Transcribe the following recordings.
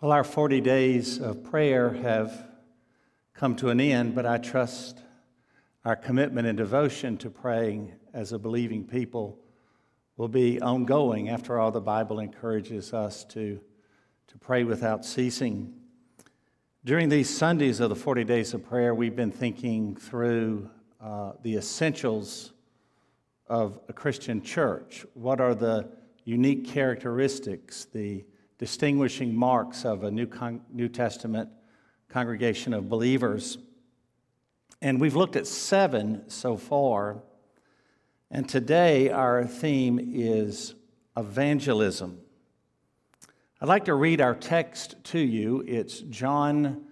Well, our 40 days of prayer have come to an end, but I trust our commitment and devotion to praying as a believing people will be ongoing. After all, the Bible encourages us to, to pray without ceasing. During these Sundays of the 40 days of prayer, we've been thinking through uh, the essentials of a Christian church. What are the unique characteristics, the distinguishing marks of a New, Con- New Testament congregation of believers. And we've looked at seven so far. And today our theme is evangelism. I'd like to read our text to you. It's John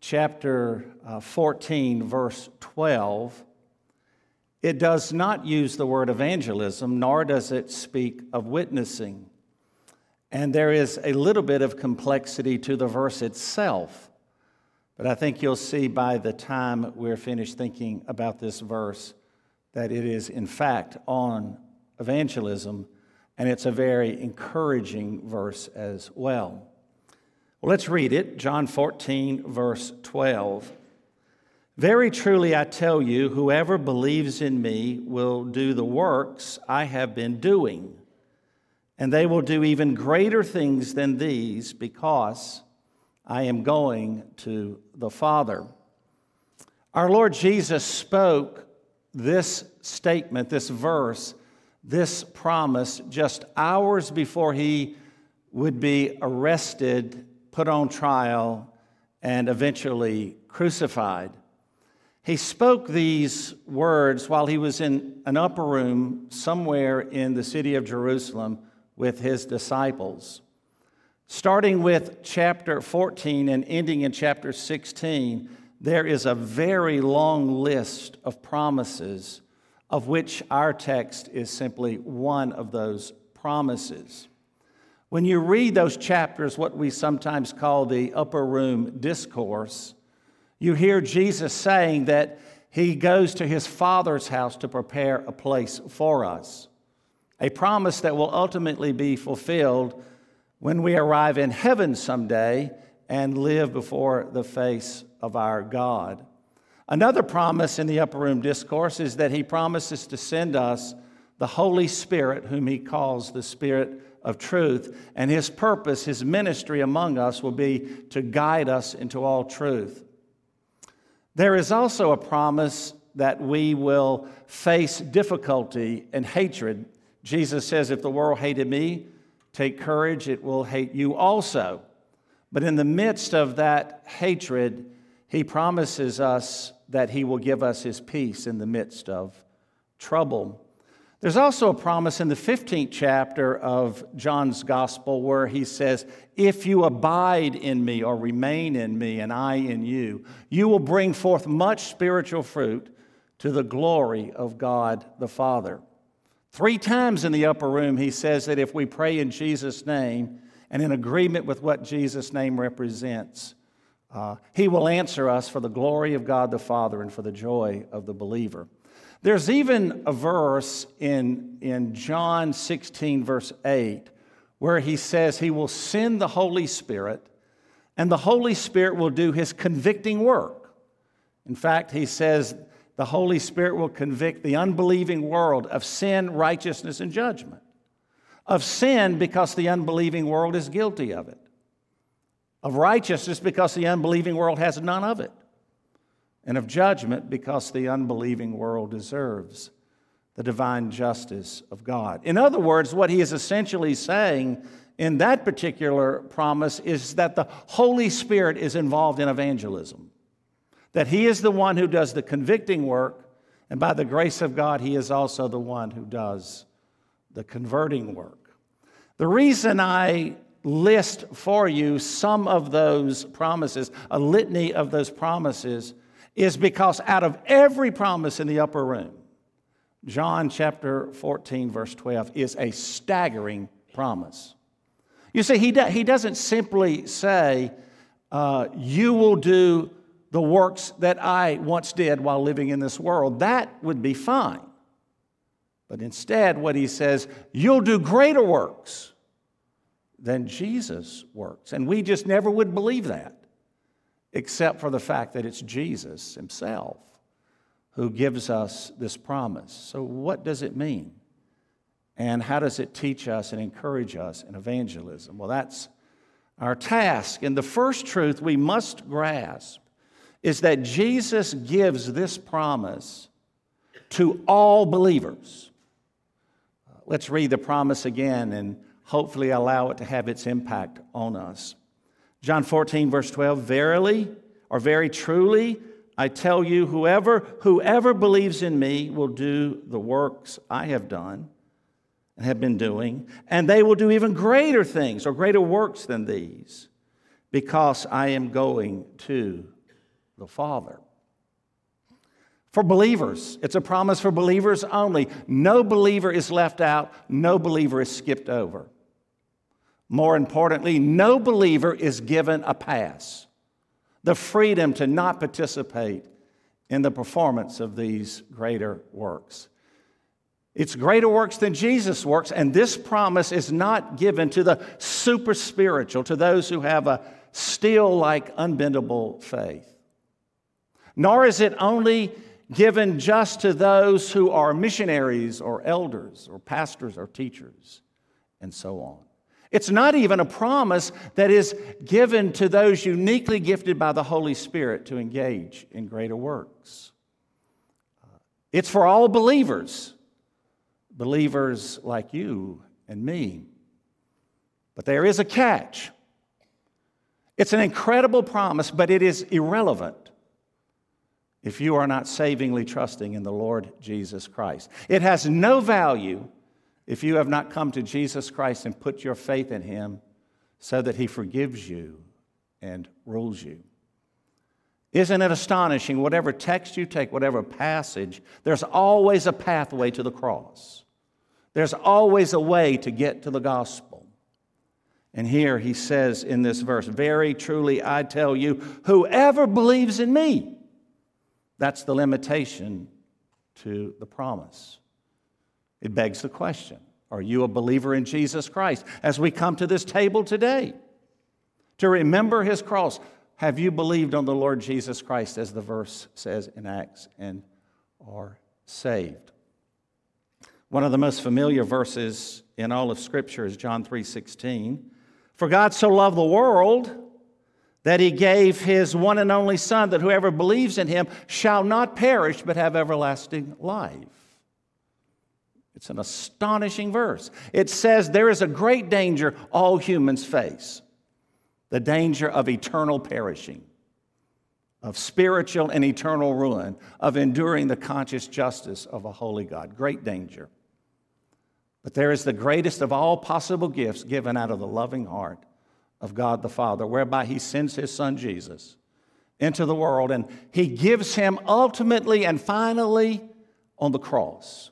chapter uh, 14, verse 12. It does not use the word evangelism, nor does it speak of witnessing. And there is a little bit of complexity to the verse itself. But I think you'll see by the time we're finished thinking about this verse that it is, in fact, on evangelism, and it's a very encouraging verse as well. well let's read it John 14, verse 12. Very truly, I tell you, whoever believes in me will do the works I have been doing and they will do even greater things than these because I am going to the Father. Our Lord Jesus spoke this statement, this verse, this promise just hours before he would be arrested, put on trial, and eventually crucified. He spoke these words while he was in an upper room somewhere in the city of Jerusalem with his disciples. Starting with chapter 14 and ending in chapter 16, there is a very long list of promises, of which our text is simply one of those promises. When you read those chapters, what we sometimes call the upper room discourse, you hear Jesus saying that he goes to his Father's house to prepare a place for us a promise that will ultimately be fulfilled when we arrive in heaven someday and live before the face of our God. Another promise in the upper room discourse is that he promises to send us the Holy Spirit, whom he calls the Spirit of truth, and his purpose, his ministry among us, will be to guide us into all truth. There is also a promise that we will face difficulty and hatred Jesus says, If the world hated me, take courage, it will hate you also. But in the midst of that hatred, he promises us that he will give us his peace in the midst of trouble. There's also a promise in the 15th chapter of John's gospel where he says, If you abide in me or remain in me and I in you, you will bring forth much spiritual fruit to the glory of God the Father. Three times in the upper room, he says that if we pray in Jesus' name and in agreement with what Jesus' name represents, uh, he will answer us for the glory of God the Father and for the joy of the believer. There's even a verse in, in John 16, verse 8, where he says he will send the Holy Spirit, and the Holy Spirit will do his convicting work. In fact, he says the Holy Spirit will convict the unbelieving world of sin, righteousness, and judgment. Of sin, because the unbelieving world is guilty of it. Of righteousness, because the unbelieving world has none of it. And of judgment, because the unbelieving world deserves the divine justice of God. In other words, what he is essentially saying in that particular promise is that the Holy Spirit is involved in evangelism that He is the one who does the convicting work, and by the grace of God, He is also the one who does the converting work. The reason I list for you some of those promises, a litany of those promises, is because out of every promise in the upper room, John chapter 14, verse 12, is a staggering promise. You see, he, do, he doesn't simply say, uh, You will do the works that I once did while living in this world. That would be fine. But instead, what he says, you'll do greater works. than Jesus works. And we just never would believe that, except for the fact that it's Jesus himself who gives us this promise. So, what does it mean? And how does it teach us and encourage us in evangelism? Well, that's our task. And the first truth we must grasp is that Jesus gives this promise to all believers. Uh, let's read the promise again and hopefully allow it to have its impact on us. John 14, verse 12 Verily, or very truly, I tell you, whoever, whoever believes in me will do the works I have done and have been doing, and they will do even greater things or greater works than these, because I am going to the Father. For believers, it's a promise for believers only. No believer is left out, no believer is skipped over. More importantly, no believer is given a pass, the freedom to not participate in the performance of these greater works. It's greater works than Jesus' works, and this promise is not given to the super spiritual, to those who have a steel like unbendable faith. Nor is it only given just to those who are missionaries or elders or pastors or teachers and so on. It's not even a promise that is given to those uniquely gifted by the Holy Spirit to engage in greater works. Uh, it's for all believers believers like you and me. But there is a catch. It's an incredible promise, but it is irrelevant if you are not savingly trusting in the Lord Jesus Christ. It has no value if you have not come to Jesus Christ and put your faith in Him so that He forgives you and rules you. Isn't it astonishing? Whatever text you take, whatever passage, there's always a pathway to the cross. There's always a way to get to the gospel. And here he says in this verse, Very truly I tell you, whoever believes in me, that's the limitation to the promise. It begs the question Are you a believer in Jesus Christ? As we come to this table today, to remember his cross, have you believed on the Lord Jesus Christ, as the verse says in Acts, and are saved? One of the most familiar verses in all of Scripture is John 3:16. For God so loved the world that he gave his one and only Son, that whoever believes in him shall not perish but have everlasting life. It's an astonishing verse. It says there is a great danger all humans face the danger of eternal perishing, of spiritual and eternal ruin, of enduring the conscious justice of a holy God. Great danger. But there is the greatest of all possible gifts given out of the loving heart of God the Father, whereby He sends His Son Jesus into the world and He gives Him ultimately and finally on the cross,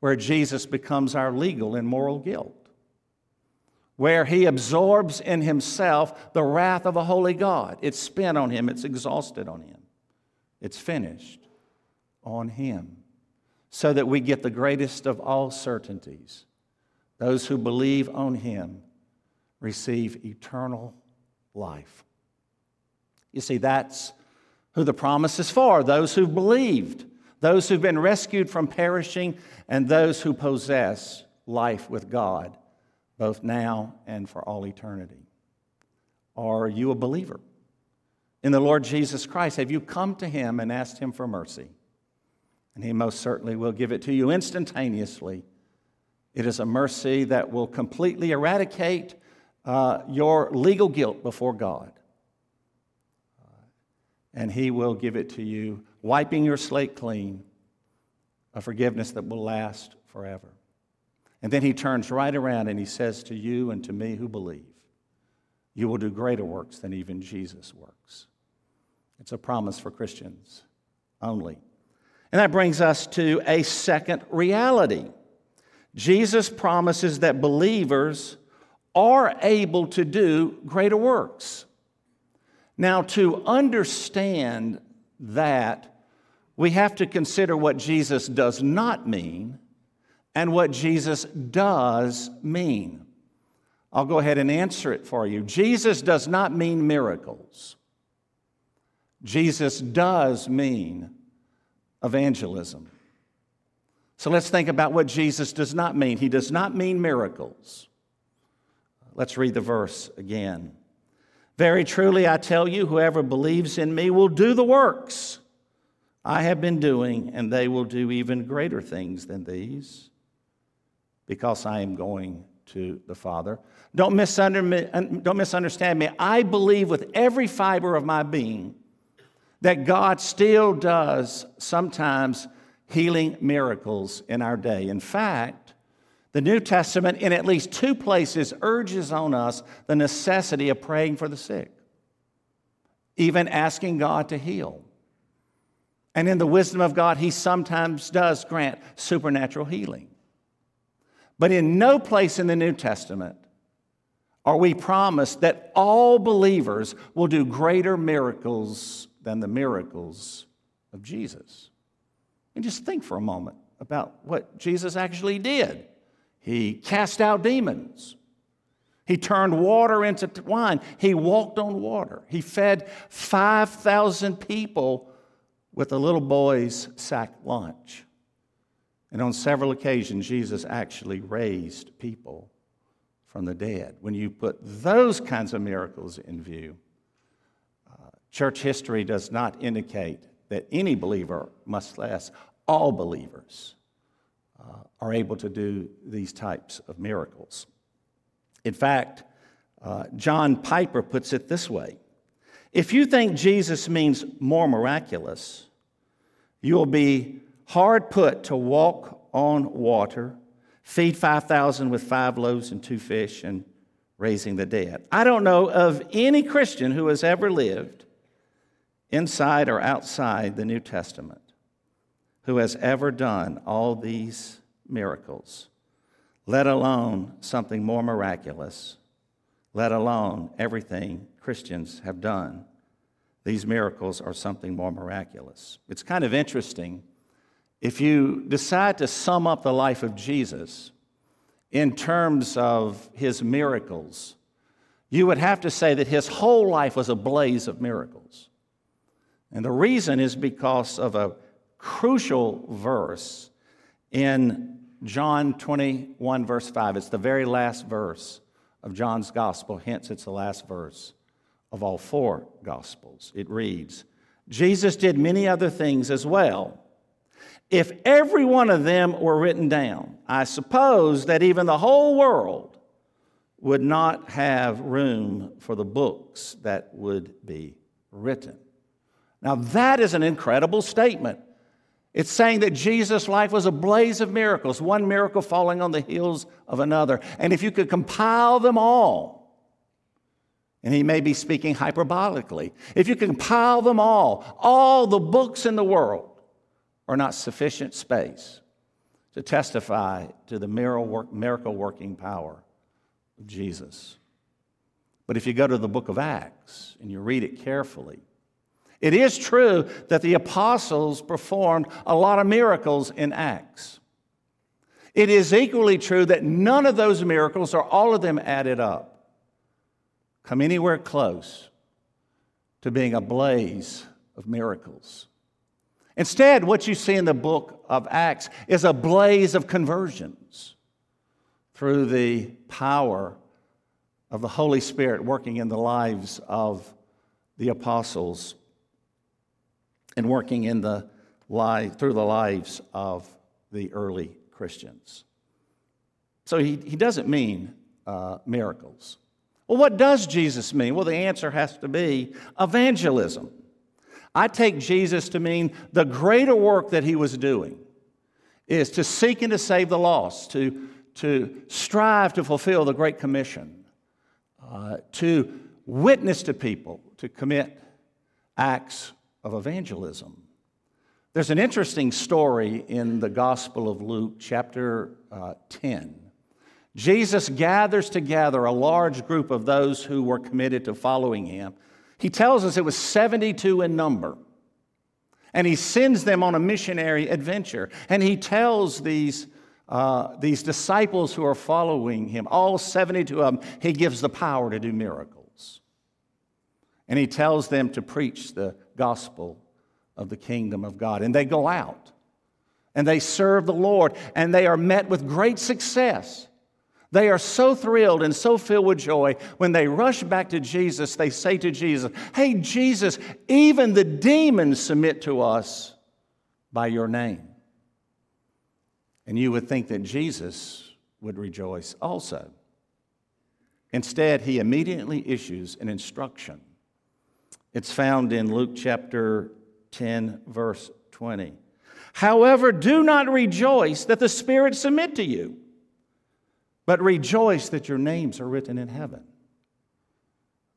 where Jesus becomes our legal and moral guilt, where He absorbs in Himself the wrath of a holy God. It's spent on Him, it's exhausted on Him, it's finished on Him so that we get the greatest of all certainties. Those who believe on him receive eternal life. You see, that's who the promise is for those who've believed, those who've been rescued from perishing, and those who possess life with God, both now and for all eternity. Are you a believer in the Lord Jesus Christ? Have you come to him and asked him for mercy? and He most certainly will give it to you instantaneously. It is a mercy that will completely eradicate uh, your legal guilt before God. And He will give it to you, wiping your slate clean, a forgiveness that will last forever. And then He turns right around and He says to you and to me who believe, You will do greater works than even Jesus works. It's a promise for Christians only. And that brings us to a second reality. Jesus promises that believers are able to do greater works. Now, to understand that, we have to consider what Jesus does not mean and what Jesus does mean. I'll go ahead and answer it for you. Jesus does not mean miracles. Jesus does mean evangelism. So let's think about what Jesus does not mean. He does not mean miracles. Let's read the verse again. Very truly, I tell you, whoever believes in me will do the works I have been doing, and they will do even greater things than these because I am going to the Father. Don't, don't misunderstand me. I believe with every fiber of my being that God still does sometimes healing miracles in our day. In fact, the New Testament, in at least two places, urges on us the necessity of praying for the sick, even asking God to heal. And in the wisdom of God, He sometimes does grant supernatural healing. But in no place in the New Testament are we promised that all believers will do greater miracles than the miracles of Jesus. And just think for a moment about what Jesus actually did. He cast out demons. He turned water into wine. He walked on water. He fed 5,000 people with a little boy's sack lunch. And on several occasions, Jesus actually raised people from the dead. When you put those kinds of miracles in view, uh, church history does not indicate that any believer, much less all believers, uh, are able to do these types of miracles. In fact, uh, John Piper puts it this way If you think Jesus means more miraculous, you will be hard put to walk on water, feed 5,000 with five loaves and two fish, and raising the dead. I don't know of any Christian who has ever lived inside or outside the New Testament who has ever done all these miracles, let alone something more miraculous, let alone everything Christians have done. These miracles are something more miraculous. It's kind of interesting if you decide to sum up the life of Jesus in terms of his miracles, you would have to say that his whole life was a blaze of miracles. And the reason is because of a crucial verse in John 21, verse 5. It's the very last verse of John's gospel, hence, it's the last verse of all four gospels. It reads Jesus did many other things as well. If every one of them were written down, I suppose that even the whole world would not have room for the books that would be written. Now, that is an incredible statement. It's saying that Jesus' life was a blaze of miracles, one miracle falling on the heels of another. And if you could compile them all, and he may be speaking hyperbolically, if you could compile them all, all the books in the world are not sufficient space to testify to the miracle working power of Jesus. But if you go to the book of Acts and you read it carefully, it is true that the apostles performed a lot of miracles in Acts. It is equally true that none of those miracles, or all of them added up, come anywhere close to being a blaze of miracles. Instead, what you see in the book of Acts is a blaze of conversions through the power of the Holy Spirit working in the lives of the apostles and working in the li- through the lives of the early Christians. So he, he doesn't mean uh, miracles. Well, what does Jesus mean? Well, the answer has to be evangelism. I take Jesus to mean the greater work that he was doing is to seek and to save the lost, to, to strive to fulfill the Great Commission, uh, to witness to people, to commit acts of evangelism. There's an interesting story in the Gospel of Luke, chapter uh, 10. Jesus gathers together a large group of those who were committed to following him. He tells us it was 72 in number. And he sends them on a missionary adventure. And he tells these uh, these disciples who are following him, all 72 of them, he gives the power to do miracles. And he tells them to preach the gospel of the kingdom of God. And they go out and they serve the Lord and they are met with great success. They are so thrilled and so filled with joy. When they rush back to Jesus, they say to Jesus, Hey, Jesus, even the demons submit to us by your name. And you would think that Jesus would rejoice also. Instead, he immediately issues an instruction. It's found in Luke chapter 10, verse 20. However, do not rejoice that the spirits submit to you, but rejoice that your names are written in heaven.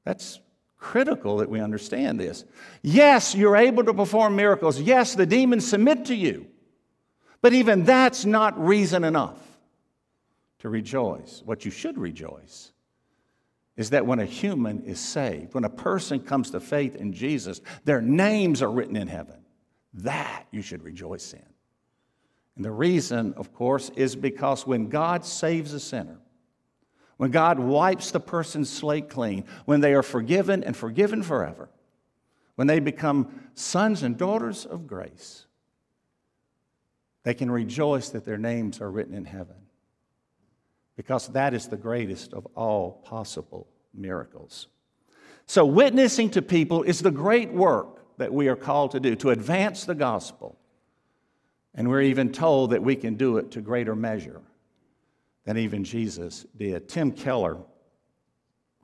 That's critical that we understand this. Yes, you're able to perform miracles. Yes, the demons submit to you. But even that's not reason enough to rejoice. What you should rejoice is that when a human is saved, when a person comes to faith in Jesus, their names are written in heaven. That you should rejoice in. And the reason, of course, is because when God saves a sinner, when God wipes the person's slate clean, when they are forgiven and forgiven forever, when they become sons and daughters of grace, they can rejoice that their names are written in heaven because that is the greatest of all possible miracles. So, witnessing to people is the great work that we are called to do to advance the gospel. And we're even told that we can do it to greater measure than even Jesus did. Tim Keller,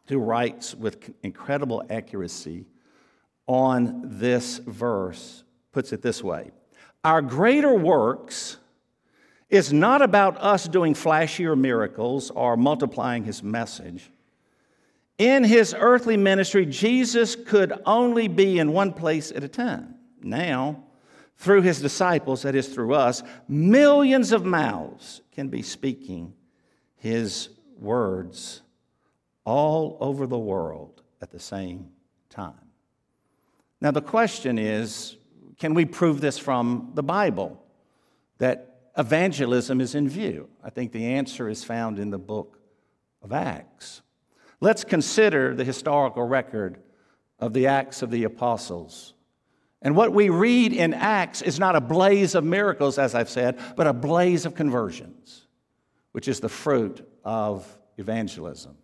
who writes with incredible accuracy on this verse, puts it this way our greater works is not about us doing flashier miracles or multiplying his message. In his earthly ministry, Jesus could only be in one place at a time. Now, through his disciples, that is, through us, millions of mouths can be speaking his words all over the world at the same time. Now, the question is can we prove this from the Bible that evangelism is in view? I think the answer is found in the book of Acts. Let's consider the historical record of the Acts of the Apostles. And what we read in Acts is not a blaze of miracles, as I've said, but a blaze of conversions, which is the fruit of evangelism.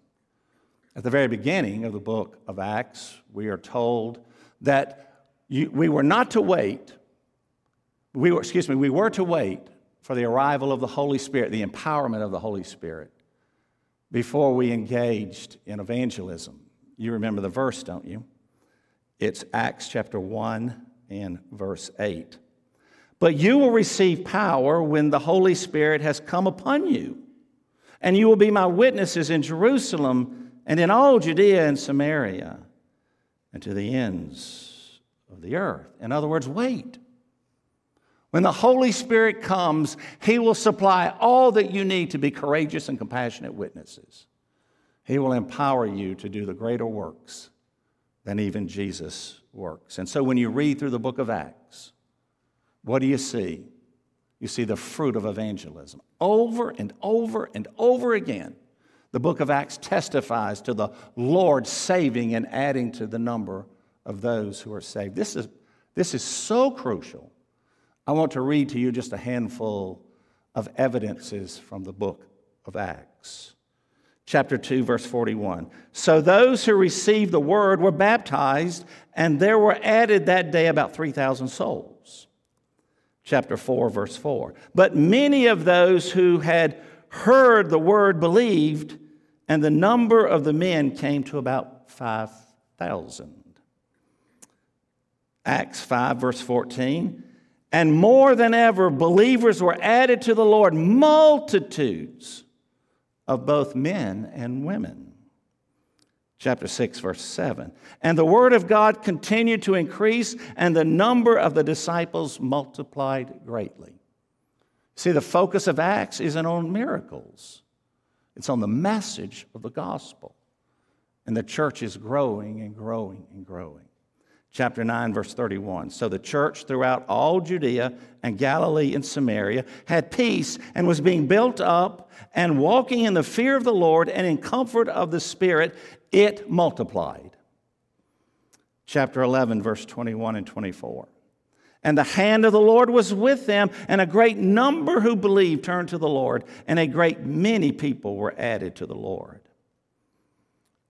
At the very beginning of the book of Acts, we are told that you, we were not to wait, we were, excuse me, we were to wait for the arrival of the Holy Spirit, the empowerment of the Holy Spirit, before we engaged in evangelism. You remember the verse, don't you? It's Acts chapter 1 and verse 8. But you will receive power when the Holy Spirit has come upon you, and you will be my witnesses in Jerusalem and in all Judea and Samaria and to the ends of the earth. In other words, wait. When the Holy Spirit comes, He will supply all that you need to be courageous and compassionate witnesses. He will empower you to do the greater works than even Jesus works. And so when you read through the book of Acts, what do you see? You see the fruit of evangelism. Over and over and over again, the book of Acts testifies to the Lord saving and adding to the number of those who are saved. This is, this is so crucial. I want to read to you just a handful of evidences from the book of Acts. Chapter 2, verse 41. So those who received the word were baptized, and there were added that day about 3,000 souls. Chapter 4, verse 4. But many of those who had heard the word believed, and the number of the men came to about 5,000. Acts 5, verse 14. And more than ever, believers were added to the Lord, multitudes of both men and women. Chapter 6, verse 7. And the word of God continued to increase, and the number of the disciples multiplied greatly. See, the focus of Acts isn't on miracles, it's on the message of the gospel. And the church is growing and growing and growing. Chapter 9, verse 31. So the church throughout all Judea and Galilee and Samaria had peace and was being built up and walking in the fear of the Lord and in comfort of the Spirit, it multiplied. Chapter 11, verse 21 and 24. And the hand of the Lord was with them, and a great number who believed turned to the Lord, and a great many people were added to the Lord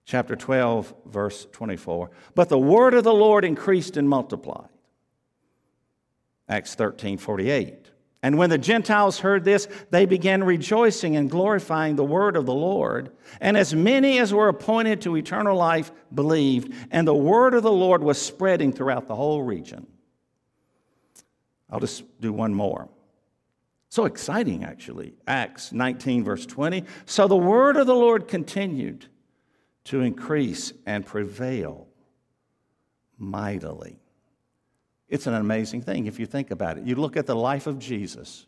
chapter 12, verse 24. But the word of the Lord increased and multiplied. Acts 13, 48. And when the Gentiles heard this, they began rejoicing and glorifying the word of the Lord. And as many as were appointed to eternal life believed, and the word of the Lord was spreading throughout the whole region. I'll just do one more. So exciting, actually. Acts 19, verse 20. So the word of the Lord continued to increase and prevail mightily. It's an amazing thing if you think about it. You look at the life of Jesus,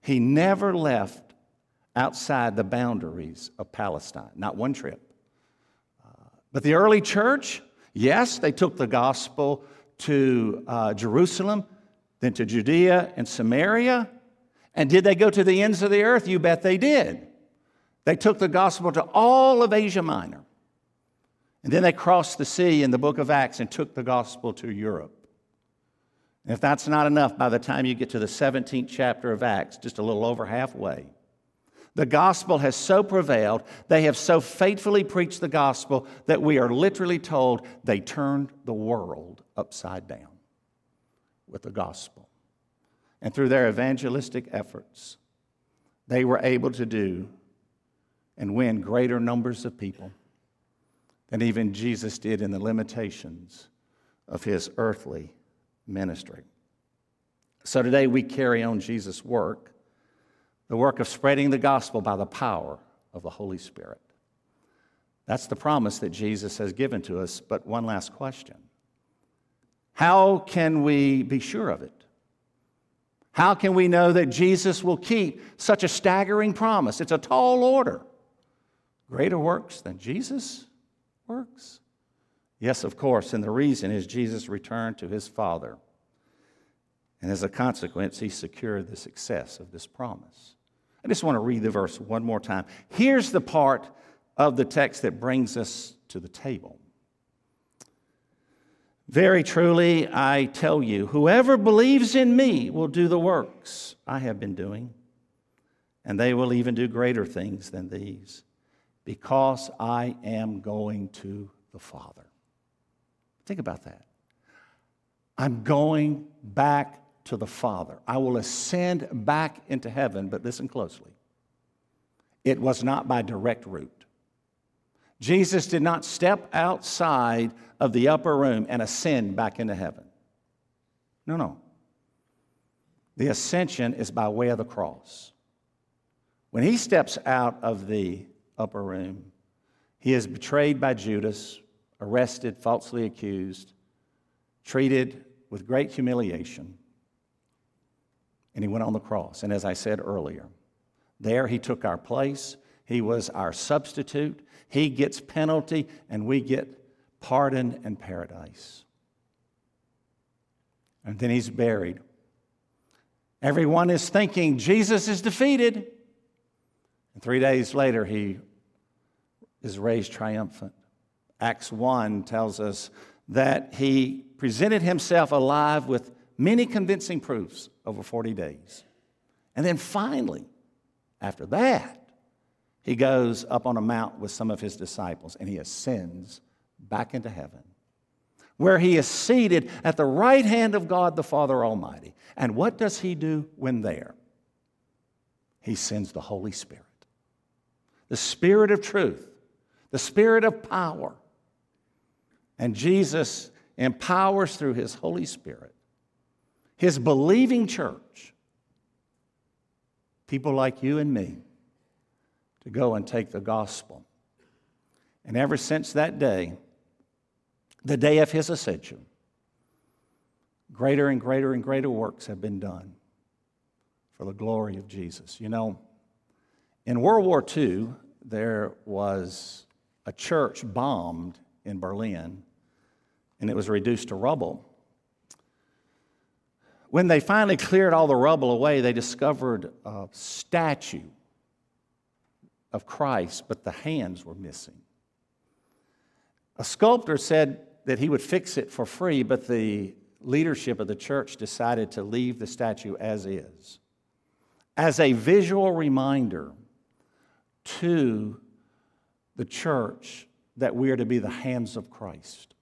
he never left outside the boundaries of Palestine, not one trip. Uh, but the early church, yes, they took the gospel to uh, Jerusalem, then to Judea and Samaria. And did they go to the ends of the earth? You bet they did. They took the gospel to all of Asia Minor. And then they crossed the sea in the book of Acts and took the gospel to Europe. And if that's not enough, by the time you get to the 17th chapter of Acts, just a little over halfway, the gospel has so prevailed, they have so faithfully preached the gospel that we are literally told they turned the world upside down with the gospel. And through their evangelistic efforts, they were able to do and win greater numbers of people than even Jesus did in the limitations of his earthly ministry. So today we carry on Jesus' work, the work of spreading the gospel by the power of the Holy Spirit. That's the promise that Jesus has given to us. But one last question How can we be sure of it? How can we know that Jesus will keep such a staggering promise? It's a tall order. Greater works than Jesus? works? Yes, of course. And the reason is Jesus returned to his Father. And as a consequence, he secured the success of this promise. I just want to read the verse one more time. Here's the part of the text that brings us to the table. Very truly, I tell you, whoever believes in me will do the works I have been doing, and they will even do greater things than these because I am going to the Father. Think about that. I'm going back to the Father. I will ascend back into heaven, but listen closely. It was not by direct route. Jesus did not step outside of the upper room and ascend back into heaven. No, no. The ascension is by way of the cross. When he steps out of the upper room. He is betrayed by Judas, arrested, falsely accused, treated with great humiliation, and he went on the cross. And as I said earlier, there he took our place. He was our substitute. He gets penalty, and we get pardon and paradise. And then he's buried. Everyone is thinking Jesus is defeated. And three days later, he is raised triumphant. Acts 1 tells us that he presented himself alive with many convincing proofs over 40 days. And then finally, after that, he goes up on a mount with some of his disciples and he ascends back into heaven, where he is seated at the right hand of God the Father Almighty. And what does he do when there? He sends the Holy Spirit, the Spirit of truth the Spirit of power. And Jesus empowers through His Holy Spirit His believing church, people like you and me, to go and take the gospel. And ever since that day, the day of His ascension, greater and greater and greater works have been done for the glory of Jesus. You know, in World War II, there was a church bombed in Berlin, and it was reduced to rubble. When they finally cleared all the rubble away, they discovered a statue of Christ, but the hands were missing. A sculptor said that he would fix it for free, but the leadership of the church decided to leave the statue as is, as a visual reminder to the church that we are to be the hands of Christ.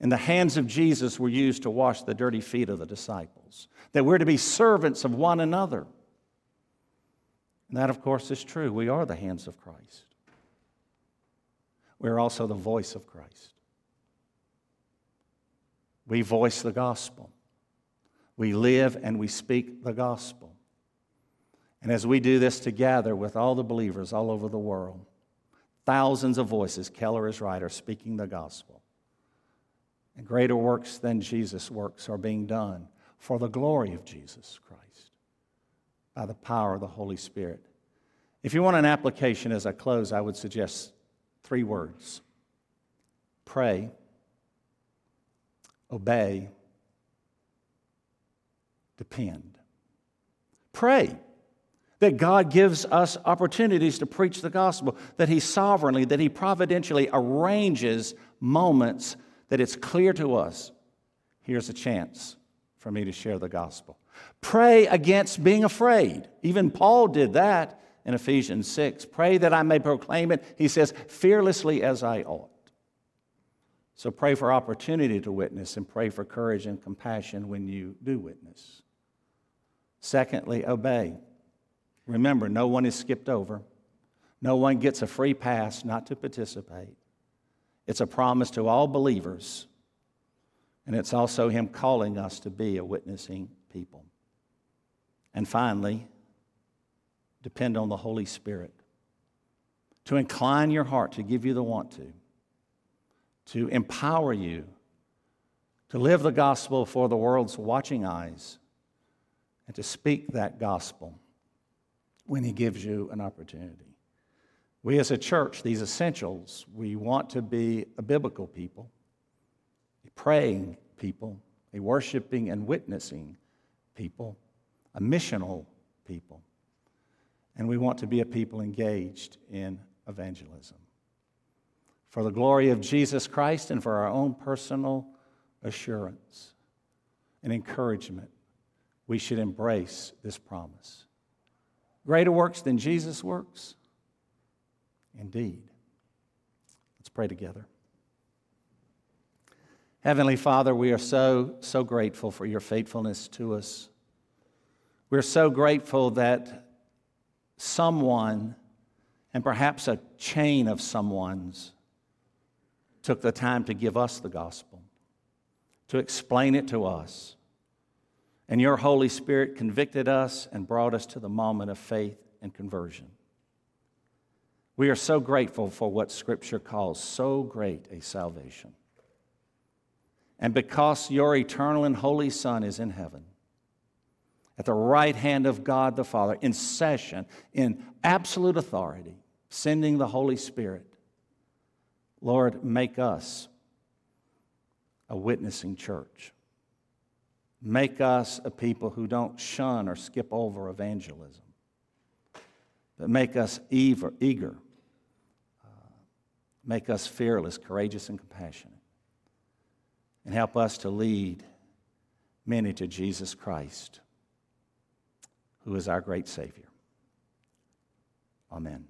And the hands of Jesus were used to wash the dirty feet of the disciples, that we're to be servants of one another. And that, of course, is true. We are the hands of Christ. We're also the voice of Christ. We voice the gospel. We live and we speak the gospel. And as we do this together with all the believers all over the world, thousands of voices, Keller is right, are speaking the gospel. And greater works than Jesus' works are being done for the glory of Jesus Christ by the power of the Holy Spirit. If you want an application as I close, I would suggest three words pray, obey, depend. Pray that God gives us opportunities to preach the gospel, that He sovereignly, that He providentially arranges moments that it's clear to us here's a chance for me to share the gospel. Pray against being afraid. Even Paul did that in Ephesians 6. Pray that I may proclaim it, he says, fearlessly as I ought. So pray for opportunity to witness and pray for courage and compassion when you do witness. Secondly, obey. Remember, no one is skipped over. No one gets a free pass not to participate. It's a promise to all believers, and it's also Him calling us to be a witnessing people. And finally, depend on the Holy Spirit to incline your heart to give you the want to, to empower you to live the gospel for the world's watching eyes, and to speak that gospel when He gives you an opportunity. We as a church, these essentials, we want to be a biblical people, a praying people, a worshiping and witnessing people, a missional people. And we want to be a people engaged in evangelism. For the glory of Jesus Christ and for our own personal assurance and encouragement, we should embrace this promise. Greater works than Jesus' works? Indeed. Let's pray together. Heavenly Father, we are so, so grateful for your faithfulness to us. We're so grateful that someone, and perhaps a chain of someone's, took the time to give us the gospel, to explain it to us. And your Holy Spirit convicted us and brought us to the moment of faith and conversion. We are so grateful for what Scripture calls so great a salvation. And because your eternal and holy Son is in heaven, at the right hand of God the Father, in session, in absolute authority, sending the Holy Spirit. Lord, make us a witnessing church. Make us a people who don't shun or skip over evangelism, but make us eager, eager uh, make us fearless, courageous, and compassionate, and help us to lead many to Jesus Christ who is our great Savior. Amen.